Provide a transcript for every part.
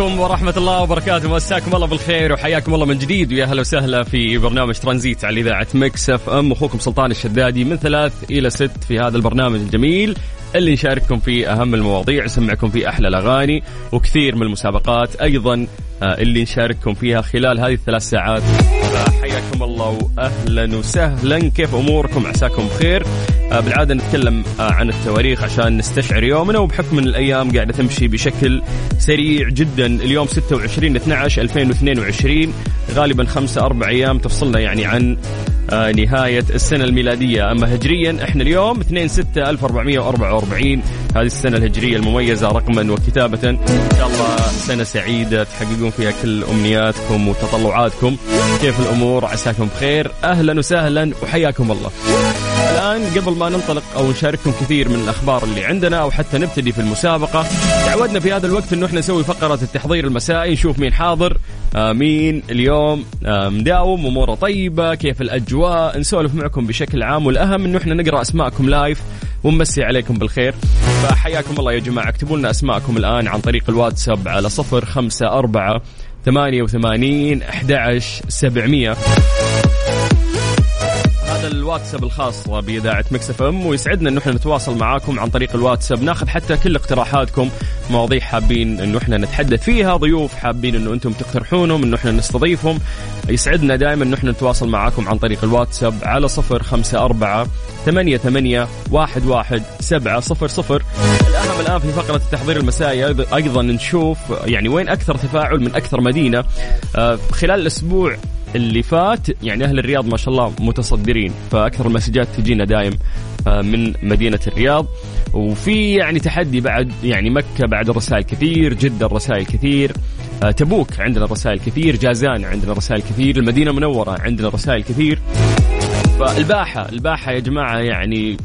عليكم ورحمة الله وبركاته. مساكم الله بالخير وحياكم الله من جديد. ويا هلا وسهلا في برنامج ترانزيت على إذاعة Mix FM. أخوكم سلطان الشدادي من ثلاث إلى ست في هذا البرنامج الجميل اللي نشارككم فيه أهم المواضيع نسمعكم فيه أحلى الأغاني وكثير من المسابقات أيضا آه، اللي نشارككم فيها خلال هذه الثلاث ساعات. فحياكم الله وأهلا وسهلا. كيف أموركم؟ عساكم بخير. آه، بالعادة نتكلم آه، عن التواريخ عشان نستشعر يومنا وبحكم إن الأيام قاعدة تمشي بشكل سريع جدا. اليوم 26 12 2022 غالبا خمسة أربع أيام تفصلنا يعني عن آه، نهاية السنة الميلادية. أما هجريا إحنا اليوم 2 6 1444 هذه السنة الهجرية المميزة رقما وكتابة. إن شاء الله سنة سعيدة. تحققون فيها كل أمنياتكم وتطلعاتكم. كيف الأمور عساكم بخير. أهلا وسهلا وحياكم الله. الآن قبل ما ننطلق أو نشارككم كثير من الأخبار اللي عندنا أو حتى نبتدي في المسابقة تعودنا في هذا الوقت أنه إحنا نسوي فقرة التحضير المسائي نشوف مين حاضر آه، مين اليوم آه، مداوم أموره طيبة كيف الأجواء نسولف معكم بشكل عام. والأهم إنه إحنا نقرأ أسماءكم live ونمسي عليكم بالخير. فحياكم الله يا جماعة اكتبوا لنا أسماءكم الآن عن طريق الواتساب على صفر خمسة أربعة ثمانية وثمانين أحد سبعمية. هذا الواتساب الخاص بإذاعة Mix FM ويسعدنا انه إحنا نتواصل معاكم عن طريق الواتساب. ناخذ حتى كل اقتراحاتكم مواضيع حابين انه إحنا نتحدث فيها ضيوف حابين انه إنتم تقترحونهم انه إحنا نستضيفهم. يسعدنا دائما انه إحنا نتواصل معاكم عن طريق الواتساب على صفر خمسة أربعة ثمانية ثمانية واحد واحد سبعة صفر صفر. الأهم الآن في فقرة التحضير المسائي. أيضا نشوف يعني وين أكثر تفاعل من أكثر مدينة. آه، خلال الأسبوع اللي فات يعني أهل الرياض ما شاء الله متصدرين فأكثر المسجات تجينا دايم آه، من مدينة الرياض. وفي يعني تحدي بعد يعني مكة بعد الرسائل كثير جدة الرسائل كثير آه، تبوك عندنا رسائل كثير جازان عندنا رسائل كثير المدينة المنورة عندنا رسائل كثير. فالباحة الباحة يا جماعة يعني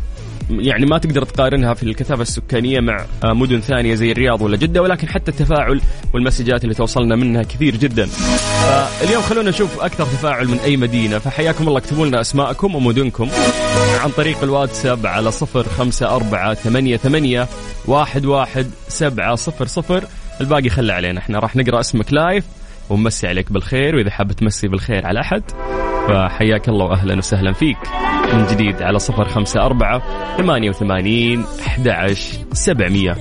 يعني ما تقدر تقارنها في الكثافة السكانية مع آه، مدن ثانية زي الرياض ولا جدة ولكن حتى التفاعل والمسجات اللي توصلنا منها كثير جدا. فاليوم خلونا نشوف أكثر تفاعل من أي مدينة فحياكم الله اكتبوا لنا أسماءكم ومدنكم عن طريق الواتساب على صفر خمسة أربعة ثمانية ثمانية واحد واحد سبعة صفر صفر الباقي خلى علينا إحنا راح نقرأ اسمك live ونمسي عليك بالخير وإذا حاب تمسي بالخير على أحد فحياك الله وأهلا وسهلا فيك من جديد على صفر خمسة أربعة ثمانية وثمانين أحد سبعمية.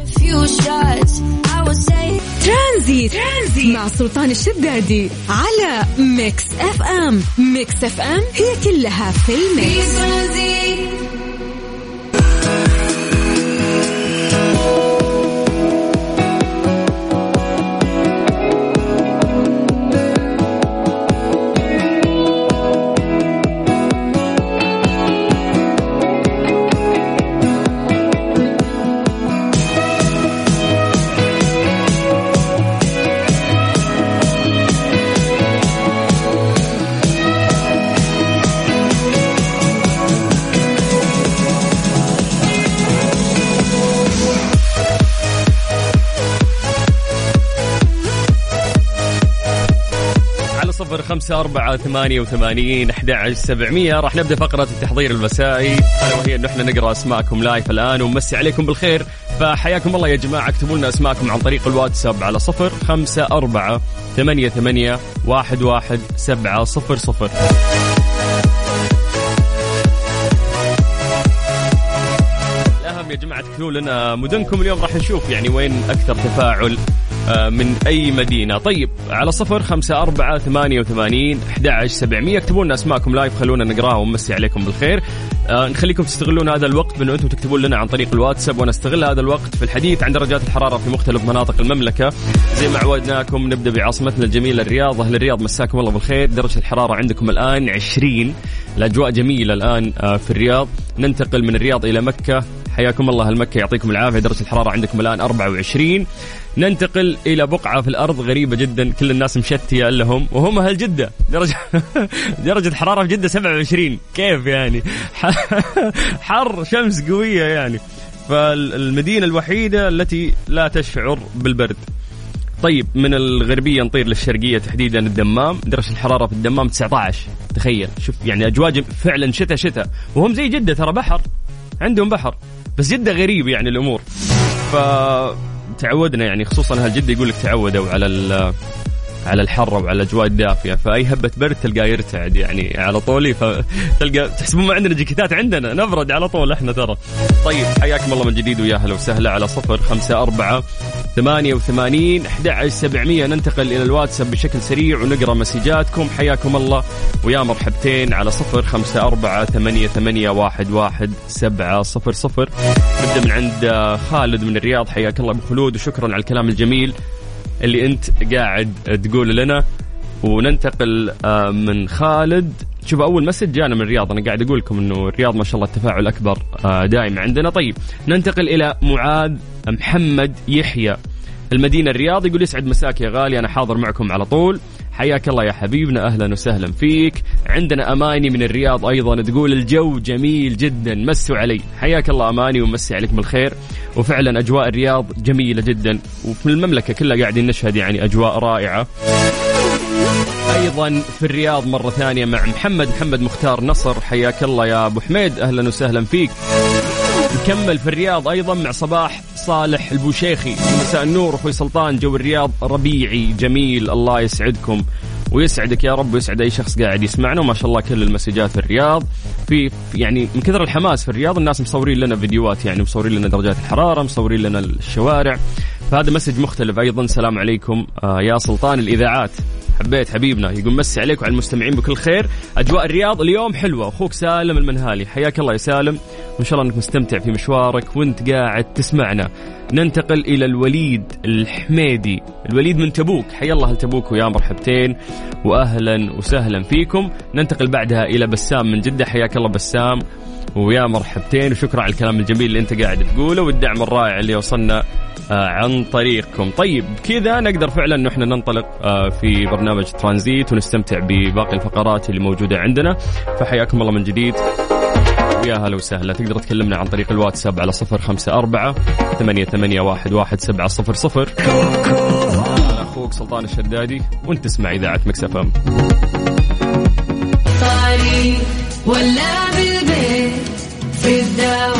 ترانزيت. ترانزيت. مع سلطان الشدادي على Mix FM. Mix FM هي كلها في ال mix. صفر خمسة أربعة ثمانية وثمانين أحد سبعمية. راح نبدأ فقرة التحضير المسائي. ألا وهي أنه إحنا نقرأ أسماءكم لايف الآن ونمسي عليكم بالخير. فحياكم الله يا جماعة اكتبوا لنا أسماءكم عن طريق الواتساب على صفر خمسة أربعة ثمانية ثمانية واحد واحد سبعة صفر صفر. يا جماعة تكتبوا لنا مدنكم اليوم راح نشوف يعني وين أكثر تفاعل من أي مدينة؟ طيب على صفر خمسة أربعة ثمانية وثمانين أحد سبعمية. اكتبوا لنا أسماءكم لايف خلونا نقرأها ونمسي عليكم بالخير. آه، نخليكم تستغلون هذا الوقت بأنه أنتم تكتبون لنا عن طريق الواتساب ونستغل هذا الوقت في الحديث عن درجات الحرارة في مختلف مناطق المملكة. زي ما عودناكم نبدأ بعاصمتنا الجميلة الرياض. أهل الرياض مساكم الله بالخير. درجة الحرارة عندكم الآن 20 الأجواء جميلة الآن آه، في الرياض. ننتقل من الرياض إلى مكة. حياكم الله المكة يعطيكم العافية. درجة الحرارة عندكم الآن 24 ننتقل إلى بقعة في الأرض غريبة جدا. كل الناس مشتية إلا هم وهم أهل جدة. درجة درجة الحرارة في جدة 27 كيف يعني؟ حر شمس قوية يعني. فالمدينة الوحيدة التي لا تشعر بالبرد. طيب من الغربية نطير للشرقية تحديدا الدمام. درجة الحرارة في الدمام 19 تخيل. شوف يعني أجواء جم- فعلا شتاء شتاء. وهم زي جدة ترى بحر. عندهم بحر. بس جدة غريب يعني الأمور. ف تعودنا يعني خصوصا أهل جدة يقول لك تعودوا على على الحر وعلى الأجواء الدافية فأي هبة برد تلقاه يرتعد يعني على طول فتلقى تحسبون ما عندنا جاكيتات عندنا نبرد على طول إحنا ترى. طيب حياكم الله من جديد ويا هلا وسهلا على صفر خمسة أربعة ثمانية وثمانين أحد سبعمية. ننتقل إلى الواتساب بشكل سريع ونقرأ مسجاتكم. حياكم الله ويا مرحبتين على صفر خمسة أربعة ثمانية, ثمانية واحد, واحد سبعة صفر صفر. نبدأ من عند خالد من الرياض. حياك الله أبو خلود وشكرا على الكلام الجميل. اللي أنت قاعد تقول لنا. وننتقل آه، من خالد. شوف أول مسج جانا من الرياض أنا قاعد أقول لكم إنه الرياض ما شاء الله التفاعل أكبر آه، دائم عندنا. طيب ننتقل إلى معاذ محمد يحيى. المدينة الرياض يقول يسعد مساك يا غالي. أنا حاضر معكم على طول. حياك الله يا حبيبنا أهلا وسهلا فيك. عندنا أماني من الرياض أيضا تقول الجو جميل جدا مسوا علي. حياك الله أماني ومسي عليك بالخير وفعلا أجواء الرياض جميلة جدا وفي المملكة كلها قاعدين نشهد يعني أجواء رائعة. أيضا في الرياض مرة ثانية مع محمد محمد مختار نصر. حياك الله يا أبو حميد أهلا وسهلا فيك. نكمل في الرياض أيضا مع صباح صالح البوشيخي. مساء النور أخوي سلطان جو الرياض ربيعي جميل الله يسعدكم ويسعدك يا رب ويسعد أي شخص قاعد يسمعنا وما شاء الله كل المسجات في الرياض. في يعني من كثر الحماس في الرياض الناس مصورين لنا فيديوهات يعني مصورين لنا درجات الحرارة مصورين لنا الشوارع. فهذا مسج مختلف أيضا. سلام عليكم آه يا سلطان الإذاعات. حبيت حبيبنا يقول مسي عليك وعلى المستمعين بكل خير. أجواء الرياض اليوم حلوة. أخوك سالم المنهالي حياك الله يا سالم. وان شاء الله إنك مستمتع في مشوارك وإنت قاعد تسمعنا. ننتقل إلى الوليد الحميدي. الوليد من تبوك. حيا الله تبوك ويا مرحبتين واهلا وسهلا فيكم. ننتقل بعدها إلى بسام من جدة. حياك الله بسام ويا مرحبتين وشكرا على الكلام الجميل اللي أنت قاعد تقوله والدعم الرائع اللي وصلنا آه، عن طريقكم. طيب كذا نقدر فعلا إنه إحنا ننطلق آه، في برنامج ترانزيت ونستمتع بباقي الفقرات اللي موجودة عندنا. فحياكم الله من جديد. ويا هلا وسهلا. تقدر تكلمنا عن طريق الواتساب على صفر خمسة أربعة ثمانية, ثمانية واحد, واحد سبعة صفر صفر. أنا أخوك سلطان الشدادي وأنت تسمع إذاعة مكسف أم. طريق ولا بالبيت في الدوام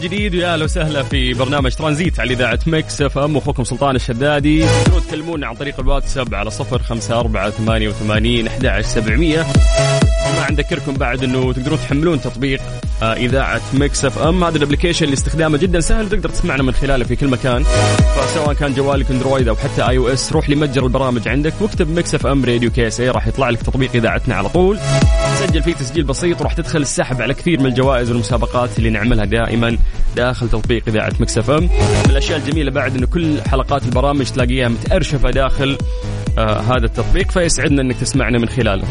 جديد ويا أهلا وسهلا في برنامج ترانزيت على إذاعة Mix FM. أخوكم سلطان الشدادي. تقدرون تكلمونا عن طريق الواتساب على صفر خمسة أربعة ثمانية وثمانين أحد سبعمية. ما نذكركم بعد إنه تقدرون تحملون تطبيق إذاعة Mix FM هذا ال application اللي استخدامه جدا سهل تقدر تسمعنا من خلاله في كل مكان. فسواء كان جوالك Android أو حتى iOS روح لمتجر البرامج عندك واكتب Mix FM Radio KSA راح يطلع لك تطبيق إذاعتنا على طول. سجل فيه تسجيل بسيط وراح تدخل السحب على كثير من الجوائز والمسابقات اللي نعملها دائما داخل تطبيق إذاعة Mix FM من الأشياء الجميلة بعد إنه كل حلقات البرامج تلاقيها متارشفه داخل آه هذا التطبيق فيسعدنا إنك تسمعنا من خلاله.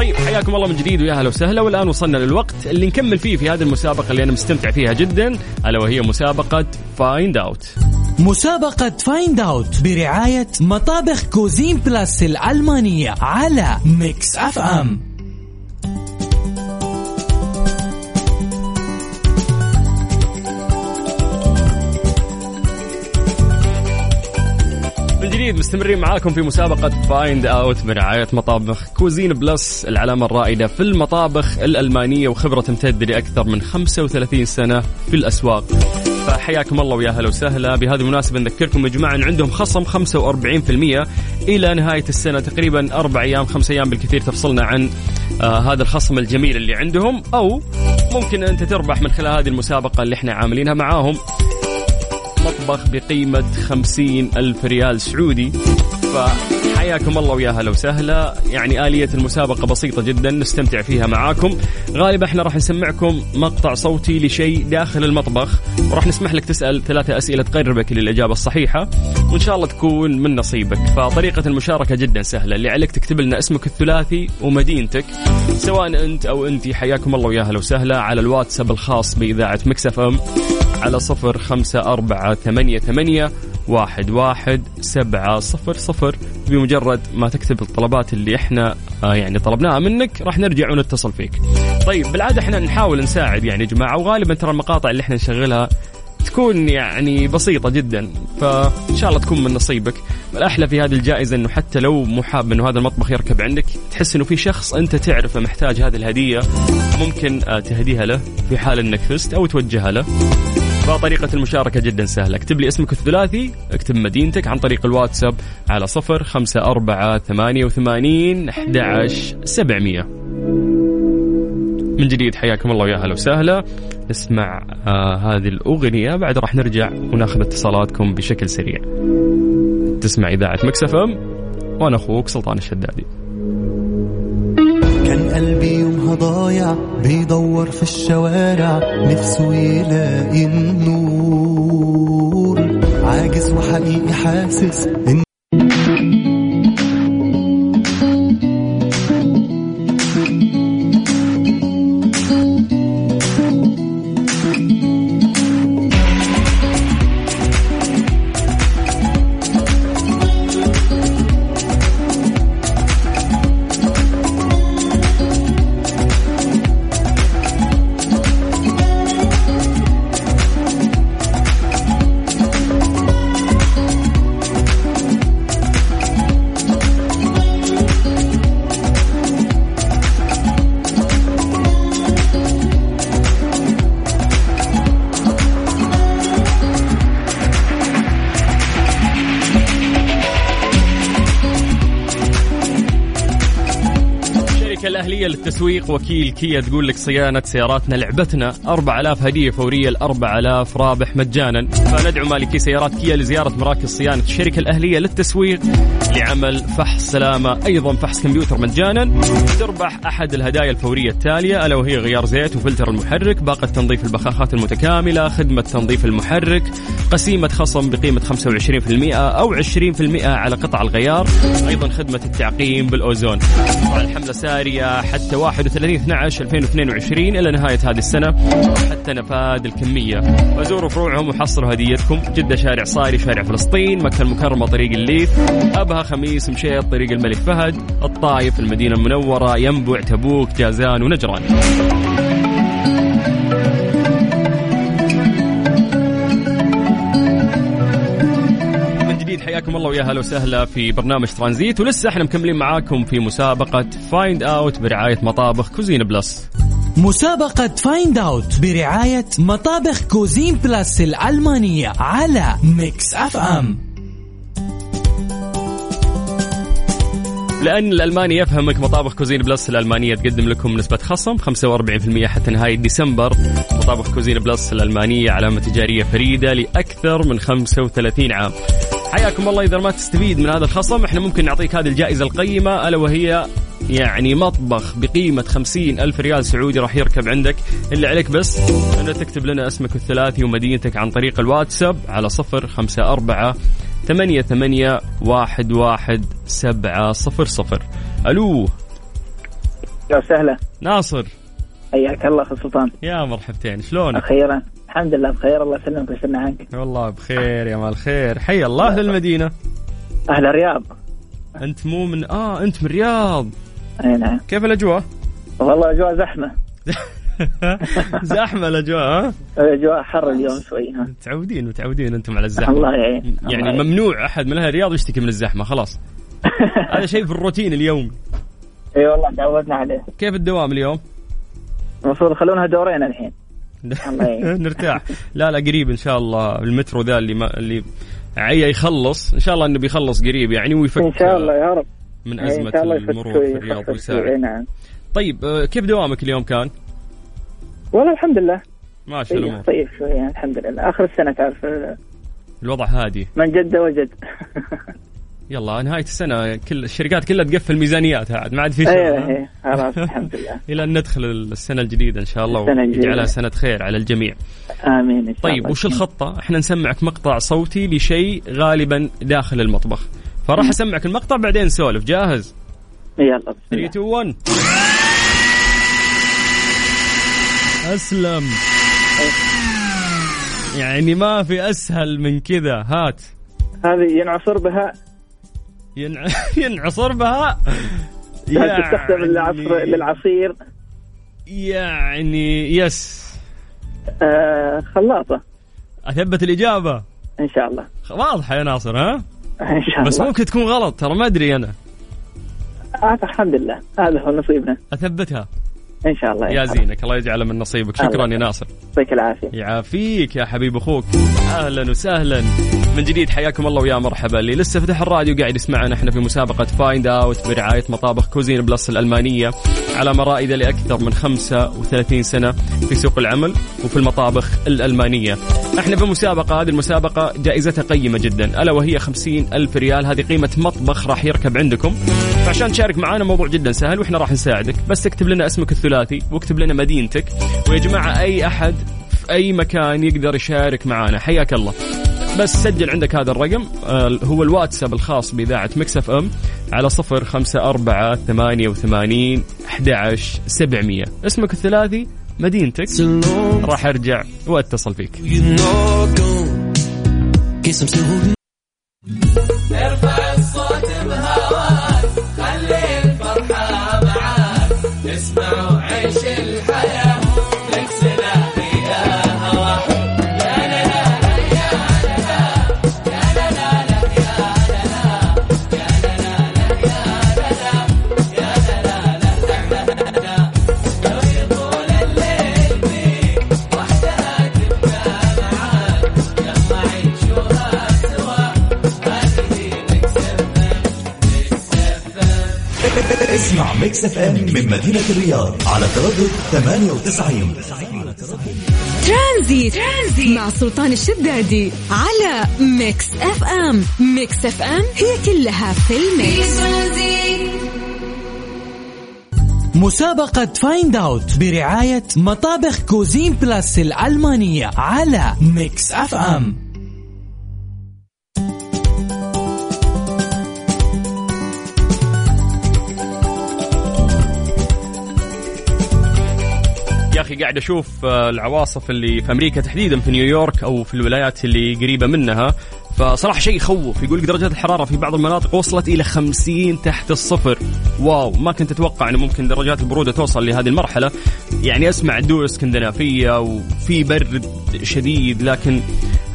طيب حياكم الله من جديد ويا أهلا وسهلا. والآن وصلنا للوقت اللي نكمل فيه في هذه المسابقة اللي أنا مستمتع فيها جدا. ألا وهي مسابقة فايند اوت. مسابقة Find Out برعاية مطابخ Cuisine Plus الألمانية على Mix FM جديد مستمرين معاكم في مسابقة Find Out برعاية مطابخ Cuisine Plus العلامة الرائدة في المطابخ الألمانية وخبرة تمتد لأكثر من 35 سنة في الأسواق. فحياكم الله ويا هلا وسهلا. بهذه المناسبة نذكركم يا جماعة أن عندهم خصم 45% إلى نهاية السنة تقريبا أربع أيام خمس أيام بالكثير تفصلنا عن آه هذا الخصم الجميل اللي عندهم. أو ممكن أنت تربح من خلال هذه المسابقة اللي إحنا عاملينها معاهم. مطبخ بقيمة خمسين ألف ريال سعودي. فحياكم الله ويا هلا وسهلا. يعني آلية المسابقة بسيطة جدا نستمتع فيها معاكم. غالبا إحنا راح نسمعكم مقطع صوتي لشيء داخل المطبخ. وراح نسمح لك تسأل ثلاثة أسئلة تقربك للإجابة الصحيحة وإن شاء الله تكون من نصيبك. فطريقة المشاركة جدا سهلة. اللي عليك تكتب لنا اسمك الثلاثي ومدينتك سواء أنت أو أنت حياكم الله ويا هلا وسهلا على الواتساب الخاص بإذاعة مكسف أم. على صفر خمسة أربعة ثمانية ثمانية واحد واحد سبعة صفر صفر. بمجرد ما تكتب الطلبات اللي إحنا آه يعني طلبناها منك راح نرجع ونتصل فيك. طيب بالعادة إحنا نحاول نساعد يعني يا جماعة وغالبا ترى المقاطع اللي إحنا نشغلها تكون يعني بسيطة جدا. فإن شاء الله تكون من نصيبك. الأحلى في هذه الجائزة أنه حتى لو مو حاب أنه هذا المطبخ يركب عندك تحس أنه في شخص أنت تعرفه محتاج هذه الهدية ممكن آه، تهديها له في حال أنك فزت أو توجهها له. فطريقة المشاركة جدا سهلة. اكتب لي اسمك الثلاثي اكتب مدينتك عن طريق الواتساب على صفر خمسة أربعة ثمانية وثمانين أحد سبعمية. من جديد حياكم الله ويا هلا وسهلا. نسمع آه هذه الأغنية. بعد راح نرجع وناخذ اتصالاتكم بشكل سريع. تسمع إذاعة مكسفم وأنا أخوك سلطان الشدادي. كان قلبي ضايع بيدور في الشوارع نفسه يلاقي النور. عاجز وحقيقي حاسس إن الأهلية للتسويق. وكيل كيا تقول لك صيانة سياراتنا لعبتنا. 4000 هدية فورية ل 4000 رابح مجانا. فندعو مالكي سيارات كيا لزيارة مراكز صيانة الشركة الأهلية للتسويق. لعمل فحص سلامة. أيضا فحص كمبيوتر مجانا. تربح أحد الهدايا الفورية التالية ألا وهي غيار زيت وفلتر المحرك باقة تنظيف البخاخات المتكاملة خدمة تنظيف المحرك قسيمة خصم بقيمة 25% أو 20% على قطع الغيار. أيضا خدمة التعقيم بالأوزون. الحملة سارية حتى 31 12 2022 إلى نهاية هذه السنة. حتى نفاذ الكمية. فزوروا فروعهم وحصلوا هديتكم. جدة شارع صايري شارع فلسطين مكة المكرمة طريق الليث. أبها خميس مشيط طريق الملك فهد الطايف المدينة المنورة ينبع تبوك جازان ونجران. جديد حياكم الله ويا هلا وسهلا في برنامج ترانزيت ولسه إحنا مكملين معاكم في مسابقة Find Out برعاية مطابخ Cuisine Plus مسابقة Find Out برعاية مطابخ Cuisine Plus الألمانية على Mix FM لأن الألماني يفهمك مطابخ Cuisine Plus الألمانية تقدم لكم نسبة خصم 45% حتى نهاية ديسمبر. مطابخ Cuisine Plus الألمانية علامة تجارية فريدة لأكثر من 35 عام. حياكم الله إذا ما تستفيد من هذا الخصم إحنا ممكن نعطيك هذه الجائزة القيمة ألا وهي يعني مطبخ بقيمة خمسين ألف ريال سعودي راح يركب عندك. اللي عليك بس أنه تكتب لنا اسمك الثلاثي ومدينتك عن طريق الواتساب على صفر خمسة أربعة ثمانية ثمانية واحد واحد سبعة صفر صفر. ألو. يا وسهلا. ناصر. حياك الله اخو سلطان. يا مرحبتين شلونك أخيرا. الحمد لله بخير الله يسلمك ويسلم عنك. والله بخير يا مال خير. حي الله أهل المدينة. أهل الرياض. أنت مو من آه أنت من رياض أي نعم. كيف الأجواء؟ والله أجواء زحمة. زحمة الأجواء ها؟ اجواء حر اليوم شوي ها. متعودين متعودين أنتم على الزحمة. الله يعين يعني الله. ممنوع أحد من أهل الرياض يشتكي من الزحمة خلاص. هذا شيء في الروتين اليومي إي والله تعودنا عليه. كيف الدوام اليوم؟ المفروض يخلونها دورين الحين. نرتاح. لا لا قريب إن شاء الله. المترو ذا اللي ما اللي عيا يخلص. إن شاء الله إنه بيخلص قريب يعني ويفك إن شاء الله يا رب. من أزمة المرور في الرياض ويساعد. نعم. طيب آه، كيف دوامك اليوم كان؟ والله الحمد لله. ماشي الأمور. طيب طيب شوي الحمد لله. آخر السنة تعرف الوضع هادي. من جد وجد. يلا نهاية السنة. كل الشركات كلها تقفل ميزانياتها عاد ما عاد في شغل أيوه ها؟ إيه خلاص الحمد لله. إلى أن ندخل السنة الجديدة إن شاء الله السنة الجديدة. ويجعلها سنة خير على الجميع. آمين إن شاء طيب الله. وش الخطة؟ إحنا نسمعك مقطع صوتي لشيء غالبا داخل المطبخ. فراح أسمعك المقطع بعدين نسولف جاهز؟ يلا بسم 3 الله. 2 1 أسلم. يعني ما في أسهل من كذا. هات. هذه ينعصر بها. ينع... ينعصر بها؟ تستخدم للعصر للعصير. يعني يس آه خلاطه أثبت الإجابة. إن شاء الله. واضحة يا ناصر ها؟ إن شاء بس الله. ممكن تكون غلط ترى ما أدري أنا. آه الحمد لله. هذا هو نصيبنا. أثبتها. إن شاء الله. يا زينك الله يجعله من نصيبك. شكرا. يا ناصر. يعطيك العافية. يعافيك يا حبيب أخوك. أهلا وسهلا. من جديد حياكم الله ويا مرحبا. اللي لسه فاتح الراديو قاعد يسمعنا إحنا في مسابقة Find Out برعاية مطابخ Cuisine Plus الألمانية علامة رائدة لأكثر من 35 سنة في سوق العمل وفي المطابخ الألمانية. إحنا في مسابقة هذه المسابقة جائزتها قيمة جدا. ألا وهي 50 ألف ريال هذه قيمة مطبخ راح يركب عندكم. فعشان تشارك معنا موضوع جدا سهل وإحنا راح نساعدك. بس اكتب لنا اسمك الثلاثي واكتب لنا مدينتك. ويا جماعة أي أحد في أي مكان يقدر يشارك معنا حياك الله. بس سجل عندك هذا الرقم هو الواتساب الخاص بإذاعة مكسف أم على صفر خمسة أربعة ثمانية وثمانين أحد سبعمية. اسمك الثلاثي مدينتك. راح أرجع وأتصل فيك. Mix FM من مدينة الرياض على تردد 98 ترانزيت. ترانزيت مع سلطان الشدادي على Mix FM. Mix FM هي كلها في ال mix. مسابقة Find Out برعاية مطابخ Cuisine Plus الألمانية على Mix FM. قاعد أشوف آه، العواصف اللي في أمريكا تحديدا في نيويورك أو في الولايات اللي قريبة منها. فصراحة شيء يخوف. يقول درجات الحرارة في بعض المناطق وصلت إلى 50 تحت الصفر. واو ما كنت أتوقع إنه ممكن درجات البرودة توصل لهذه المرحلة. يعني أسمع الدول الإسكندنافية وفي برد شديد لكن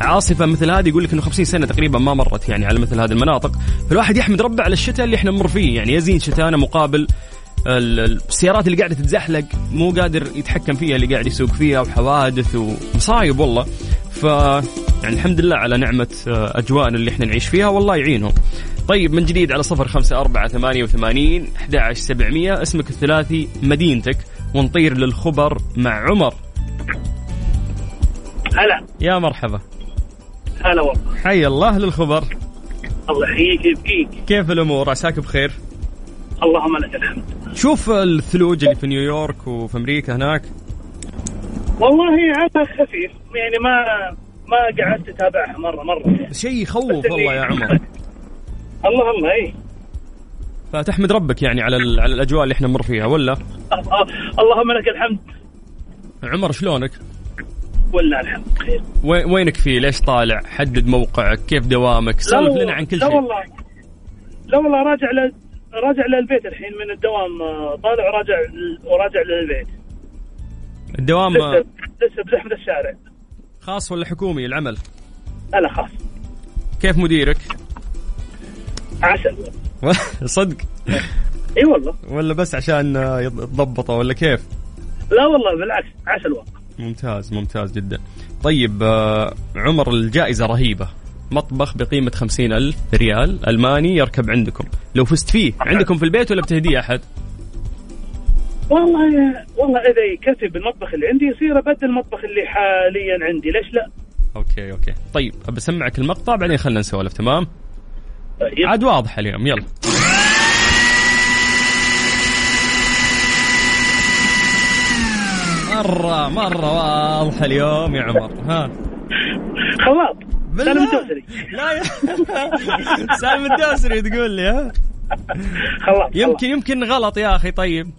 عاصفة مثل هذه يقول لك إنه 50 سنة تقريبا ما مرت يعني على مثل هذه المناطق. فالواحد يحمد ربه على الشتاء اللي إحنا نمر فيه. يعني يزين شتانا مقابل السيارات اللي قاعدة تتزحلق مو قادر يتحكم فيها اللي قاعد يسوق فيها وحوادث ومصايب والله. ف يعني الحمد لله على نعمة آه، أجواءنا اللي إحنا نعيش فيها والله يعينهم. طيب من جديد على صفر خمسة أربعة ثمانية وثمانين أحد عشر سبعمية. اسمك الثلاثي مدينتك ونطير للخبر مع عمر. هلا. يا مرحبا. هلا والله. حي الله للخبر. الله يحييك يبقيك كيف الأمور؟ عساك بخير؟ اللهم لك الحمد. شوف الثلوج اللي في نيويورك وفي أمريكا هناك. والله على خفيف. يعني ما ما قعدت أتابعها مره مرة. شيء يخوف والله يا عمر. الله الله اي فتحمد ربك يعني على على الأجواء اللي إحنا نمر فيها ولا؟ اللهم لك الحمد. عمر شلونك؟ ولا الحمد خير وين وينك فيه؟ ليش طالع؟ حدد موقعك كيف دوامك؟ سولف لا لنا عن كل لا شيء. والله. لا والله راجع. راجع للبيت الحين من الدوام آه، طالع وراجع وراجع للبيت. الدوام لسه لسه بزحمة الشارع. خاص ولا حكومي العمل؟ لا خلاص كيف مديرك؟ عسل. صدق؟ إي والله. ولا بس عشان آه، يتضبطه ولا كيف؟ لا والله بالعكس عسل والله ممتاز ممتاز جدا. طيب آه، عمر الجائزة رهيبة. مطبخ بقيمة خمسين ألف ريال ألماني يركب عندكم. لو فزت فيه عندكم في البيت ولا بتهديه أحد؟ والله والله إذا يكتب المطبخ اللي عندي يصير أبدل المطبخ اللي حاليا عندي. ليش لا؟ okay okay. طيب بسمعك المقطع بعدين خلينا نسولف تمام؟ طيب. عاد واضح اليوم يلا. مرة مرة واضح اليوم يا عمر ها. خلاط؟ سالم الدوسري. لا سالم الدوسري تقول لي ها؟ خلاط يمكن يمكن غلط يا أخي طيب.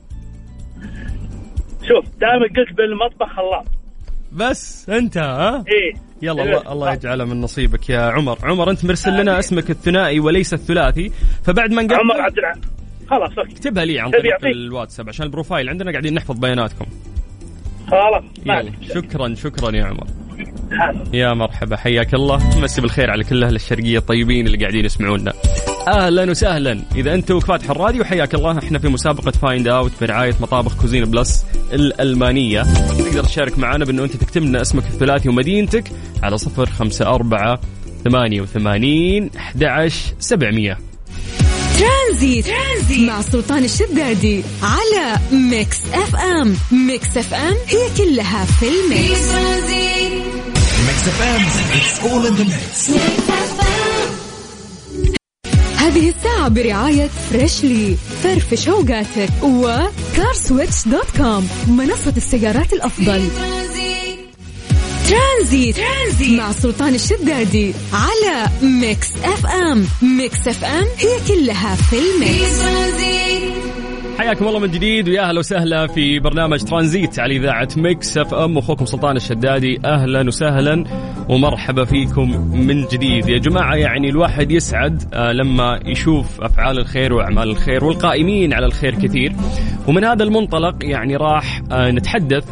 شوف دائما قلت بالمطبخ خلاط بس أنت ها؟ إيه. يلا الله الله يجعله من نصيبك يا عمر. عمر أنت مرسل لنا اسمك الثنائي وليس الثلاثي. فبعد ما نقفل عمر عبد العال خلاص okay. اكتبها لي عن طريق. الواتساب عشان ال profile عندنا قاعدين نحفظ بياناتكم. خلاص يلا. شكرا شكرا يا عمر. يا مرحبا حياك الله. مسي بالخير على كل أهل الشرقية الطيبين اللي قاعدين يسمعونا. أهلا وسهلا. إذا أنت فاتح الراديو حياك الله. إحنا في مسابقة Find Out برعاية مطابخ Cuisine Plus الألمانية. تقدر تشارك معنا بأنه أنت تكتب لنا اسمك الثلاثي ومدينتك على صفر خمسة أربعة ثمانية وثمانين أحد عشر سبعمية. ترانزيت. ترانزيت مع سلطان الشدادي على Mix FM Mix FM هي كلها في في ال mix. ترانزيت Mix FM it's all in the mix هذه الساعة برعاية Freshly فرفش اوقاتك و CarSwitch dot com منصة السيارات الأفضل. ترانزيت ترانزيت. مع سلطان الشدادي على Mix FM Mix FM هي كلها في ال mix. ترانزيت حياكم الله من جديد ويا أهلا وسهلا في برنامج ترانزيت على إذاعة Mix FM أخوكم سلطان الشدادي. أهلا وسهلا ومرحبا فيكم من جديد. يا جماعة يعني الواحد يسعد آه، لما يشوف أفعال الخير وأعمال الخير والقائمين على الخير كثير. ومن هذا المنطلق يعني راح آه، نتحدث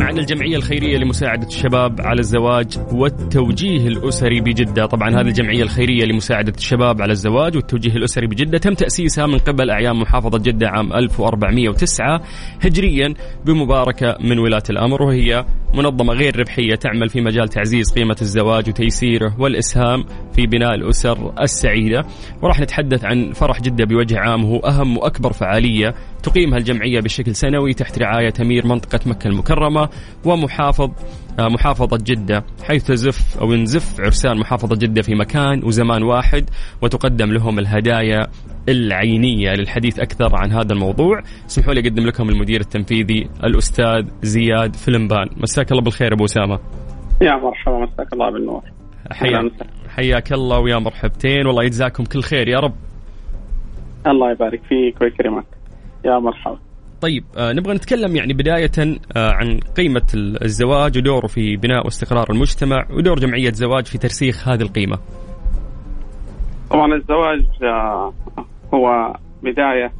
عن الجمعية الخيرية لمساعدة الشباب على الزواج والتوجيه الأسري بجدة. طبعا هذه الجمعية الخيرية لمساعدة الشباب على الزواج والتوجيه الأسري بجدة تم تأسيسها من قبل أعيان محافظة جدة عام 1409 هجريا بمباركة من ولاة الأمر وهي منظمة غير ربحية تعمل في مجال تعزيز قيمة الزواج وتيسيره والإسهام في بناء الأسر السعيدة. وراح نتحدث عن فرح جدة بوجه عام هو أهم وأكبر فعالية تقيمها الجمعية بشكل سنوي تحت رعاية أمير منطقة مكة المكرمة. ومحافظ آه، محافظة جدة حيث تزف أو ينزف عرسان محافظة جدة في مكان وزمان واحد وتقدم لهم الهدايا العينية للحديث أكثر عن هذا الموضوع. اسمحوا لي أقدم لكم المدير التنفيذي الأستاذ زياد فلمبان. مساك الله بالخير أبو أسامة. يا مرحبا مساك الله بالنور. حيا أهلاً وسهلاً. حياك الله ويا مرحبتين. والله يجزاكم كل خير. يا رب. الله يبارك فيك ويكرمك. يا مرحبا. طيب آه نبغى نتكلم يعني بداية آه عن قيمة ال- الزواج ودوره في بناء واستقرار المجتمع ودور جمعية زواج في ترسيخ هذه القيمة. طبعا الزواج آه، هو بداية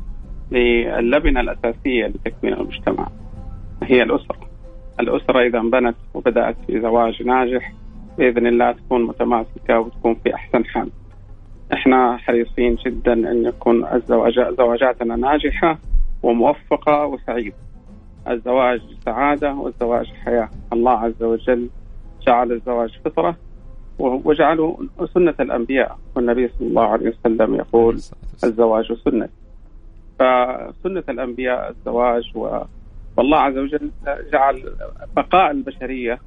للبنة الأساسية لتكوين المجتمع هي الأسرة. الأسرة إذا انبنت وبدأت في زواج ناجح بإذن الله تكون متماسكة وتكون في أحسن حال. إحنا حريصين جدا أن يكون الزواج زواجاتنا ناجحة وموفقة وسعيدة. الزواج سعادة والزواج حياة. الله عز وجل جعل الزواج فطرة وجعله سنة الأنبياء. والنبي صلى الله عليه وسلم يقول الزواج سنة. فسنة الأنبياء الزواج و... والله عز وجل جعل بقاء البشرية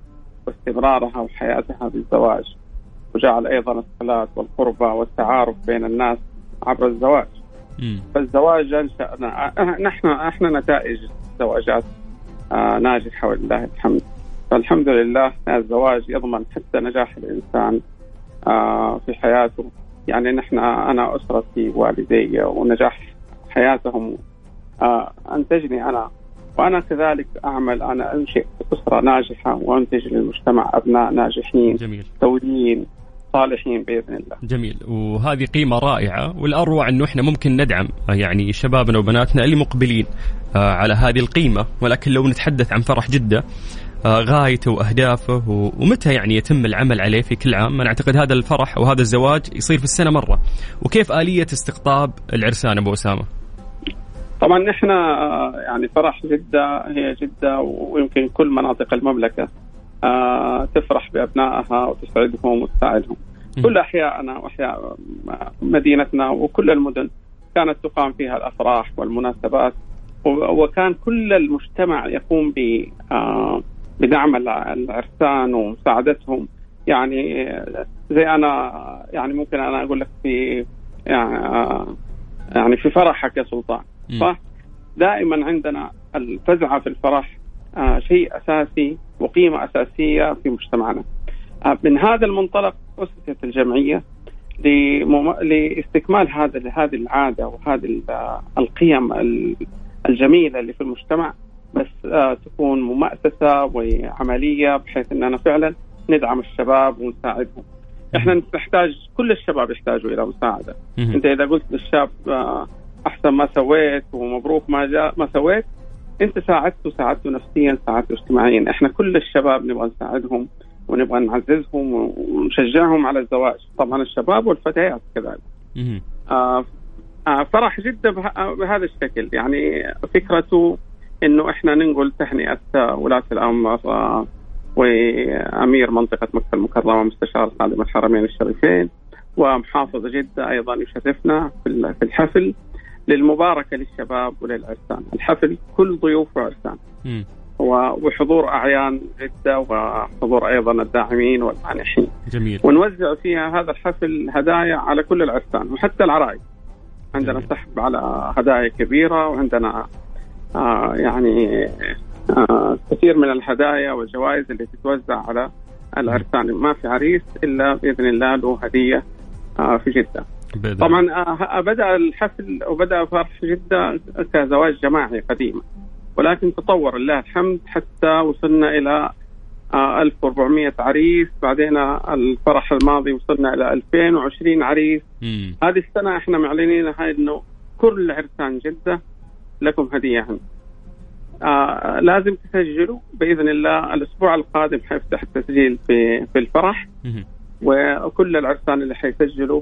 واستمرارها وحياتها بالزواج. وجعل أيضا الصلاة والقربة والتعارف بين الناس عبر الزواج. فالزواج أنشأنا نحن إحنا نتائج زواجات آه، ناجحة ولله الحمد. فالحمد لله الزواج يضمن حتى نجاح الإنسان آه، في حياته. يعني نحن أنا أسرتي والدي ونجاح حياتهم. أنتجني أنا. وأنا كذلك أعمل. أنا أنشئ أسرة ناجحة وأنتج للمجتمع أبناء ناجحين. جميل. سويين صالحين بإذن الله. جميل. وهذه قيمة رائعة. والأروع أنه إحنا ممكن ندعم يعني شبابنا وبناتنا اللي مقبلين آه، على هذه القيمة. ولكن لو نتحدث عن فرح جدة آه، غايته وأهدافه ومتى يعني يتم العمل عليه في كل عام أنا أعتقد هذا الفرح أو هذا الزواج يصير في السنة مرة. وكيف آلية استقطاب العرسان أبو أسامة؟ طبعا نحن آه، يعني فرح جدة هي جدة ويمكن كل مناطق المملكة. آه، تفرح بأبنائها وتسعدهم وتساعدهم. كل احيائنا وأحياء مدينتنا وكل المدن كانت تقام فيها الأفراح والمناسبات وكان كل المجتمع يقوم ب آه، بدعم العرسان ومساعدتهم يعني زي أنا يعني ممكن أنا أقول لك في يعني, يعني في فرحك يا سلطان صح؟ دائما عندنا الفزعة في الفرح آه، شيء أساسي وقيمة أساسية في مجتمعنا. آه، من هذا المنطلق أسست الجمعية لاستكمال هذا هذه العادة وهذه القيم الجميلة اللي في المجتمع بس آه، تكون مؤسسه وعملية بحيث أننا فعلا ندعم الشباب ونساعدهم. إحنا نحتاج كل الشباب يحتاجوا إلى مساعدة. أنت إذا قلت للشاب أحسن ما سويت ومبروك ما جاء ما سويت انت ساعدته ساعدته نفسيا ساعدته اجتماعيا. إحنا كل الشباب نبغى نساعدهم ونبغى نعززهم ونشجعهم على الزواج. طبعا الشباب والفتيات كذلك. آه آه فرح جدا بهذا الشكل. يعني فكرته إنه إحنا ننقل تهنئة ولاة الأمر آه وأمير منطقة مكة المكرمة مستشار خادم الحرمين الشريفين ومحافظ جدة أيضا يشرفنا في الحفل. للمباركة للشباب وللعرسان. الحفل كل ضيوف وعرسان. وحضور أعيان جدة وحضور أيضا الداعمين والمانحين. جميل. ونوزع فيها هذا الحفل هدايا على كل العرسان وحتى العرائس عندنا جميل. سحب على هدايا كبيرة وعندنا آه يعني آه كثير من الهدايا والجوائز اللي تتوزع على العرسان. ما في عريس إلا بإذن الله له هدية آه في جدة. طبعا آه، بدأ الحفل وبدأ فرح جدة كزواج جماعي قديما. ولكن تطور لله الحمد حتى وصلنا إلى 1400 آه، عريس. بعدين الفرح الماضي وصلنا إلى 2020 عريس. مم. هذه السنة إحنا معلنين هاي إنه كل عرسان جدة لكم هدية. عندنا آه لازم تسجلوا بإذن الله الأسبوع القادم حيفتح التسجيل في في الفرح. مم. وكل العرسان اللي حيسجلوا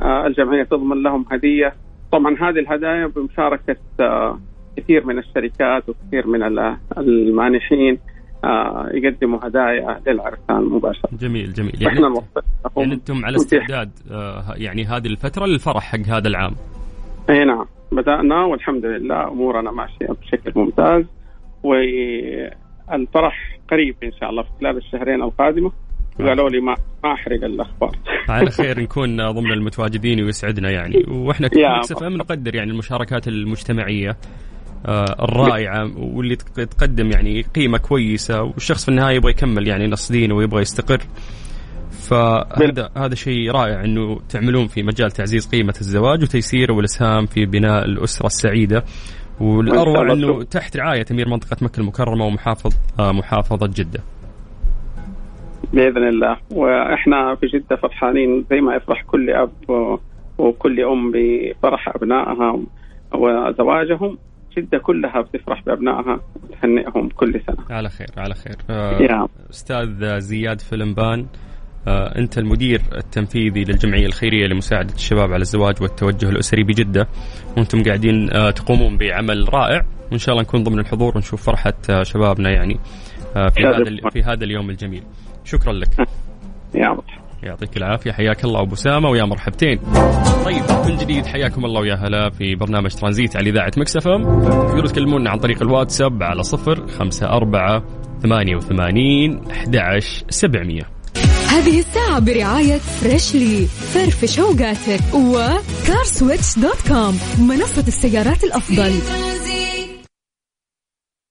الجمعية تضمن لهم هدية. طبعا هذه الهدايا بمشاركة آه، كثير من الشركات وكثير من المانحين آه، يقدموا هدايا للعرسان مباشرة. جميل جميل. يعني, يعني أنتم على استعداد يعني هذه الفترة للفرح حق هذا العام. إي نعم. بدأنا والحمد لله أمورنا ماشية بشكل ممتاز. والفرح قريب إن شاء الله في خلال الشهرين القادمة. قالوا لي ما ما أحرق الأخبار. على خير نكون ضمن المتواجدين ويسعدنا يعني. وإحنا ك Mix FM نقدر يعني المشاركات المجتمعية آه الرائعة واللي تقدم يعني قيمة كويسة والشخص في النهاية يبغى يكمل يعني نص دينه ويبغى يستقر. فهذا هذا شيء رائع إنه تعملون في مجال تعزيز قيمة الزواج وتيسيره والإسهام في بناء الأسرة السعيدة. والأروع إنه تحت رعاية أمير منطقة مكة المكرمة ومحافظ آه محافظة جدة. بإذن الله وإحنا في جدة فرحانين زي ما يفرح كل أب وكل أم بفرح أبنائها وزواجهم جدة كلها بتفرح بأبنائها وتهنئهم كل سنة. على خير على خير. آه أستاذ زياد فلمبان آه، أنت المدير التنفيذي للجمعية الخيرية لمساعدة الشباب على الزواج والتوجه الأسري بجدة وأنتم قاعدين آه، تقومون بعمل رائع وإن شاء الله نكون ضمن الحضور ونشوف فرحة آه، شبابنا يعني في. هذا في هذا اليوم الجميل شكرا لك. يا مرحبا يعطيك العافية. حياك الله أبو أسامة ويا مرحبتين. طيب من جديد حياكم الله ويا هلا في برنامج ترانزيت على إذاعة Mix FM تقدروا تكلمونا عن طريق الواتساب على صفر خمسة أربعة ثمانية وثمانين أحد عشر سبعمية. هذه الساعة برعاية Freshly فرفش اوقاتك و CarSwitch dot com منصة السيارات الأفضل.